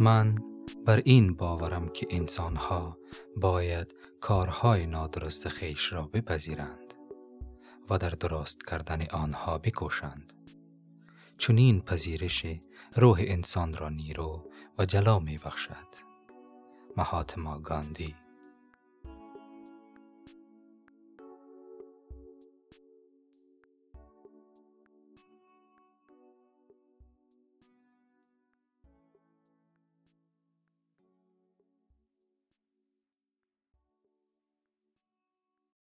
من بر این باورم که انسانها باید کارهای نادرست خیش را بپذیرند و در درست کردن آنها بکوشند. چون این پذیرش روح انسان را نیرو و جلا می بخشد. مهاتما گاندی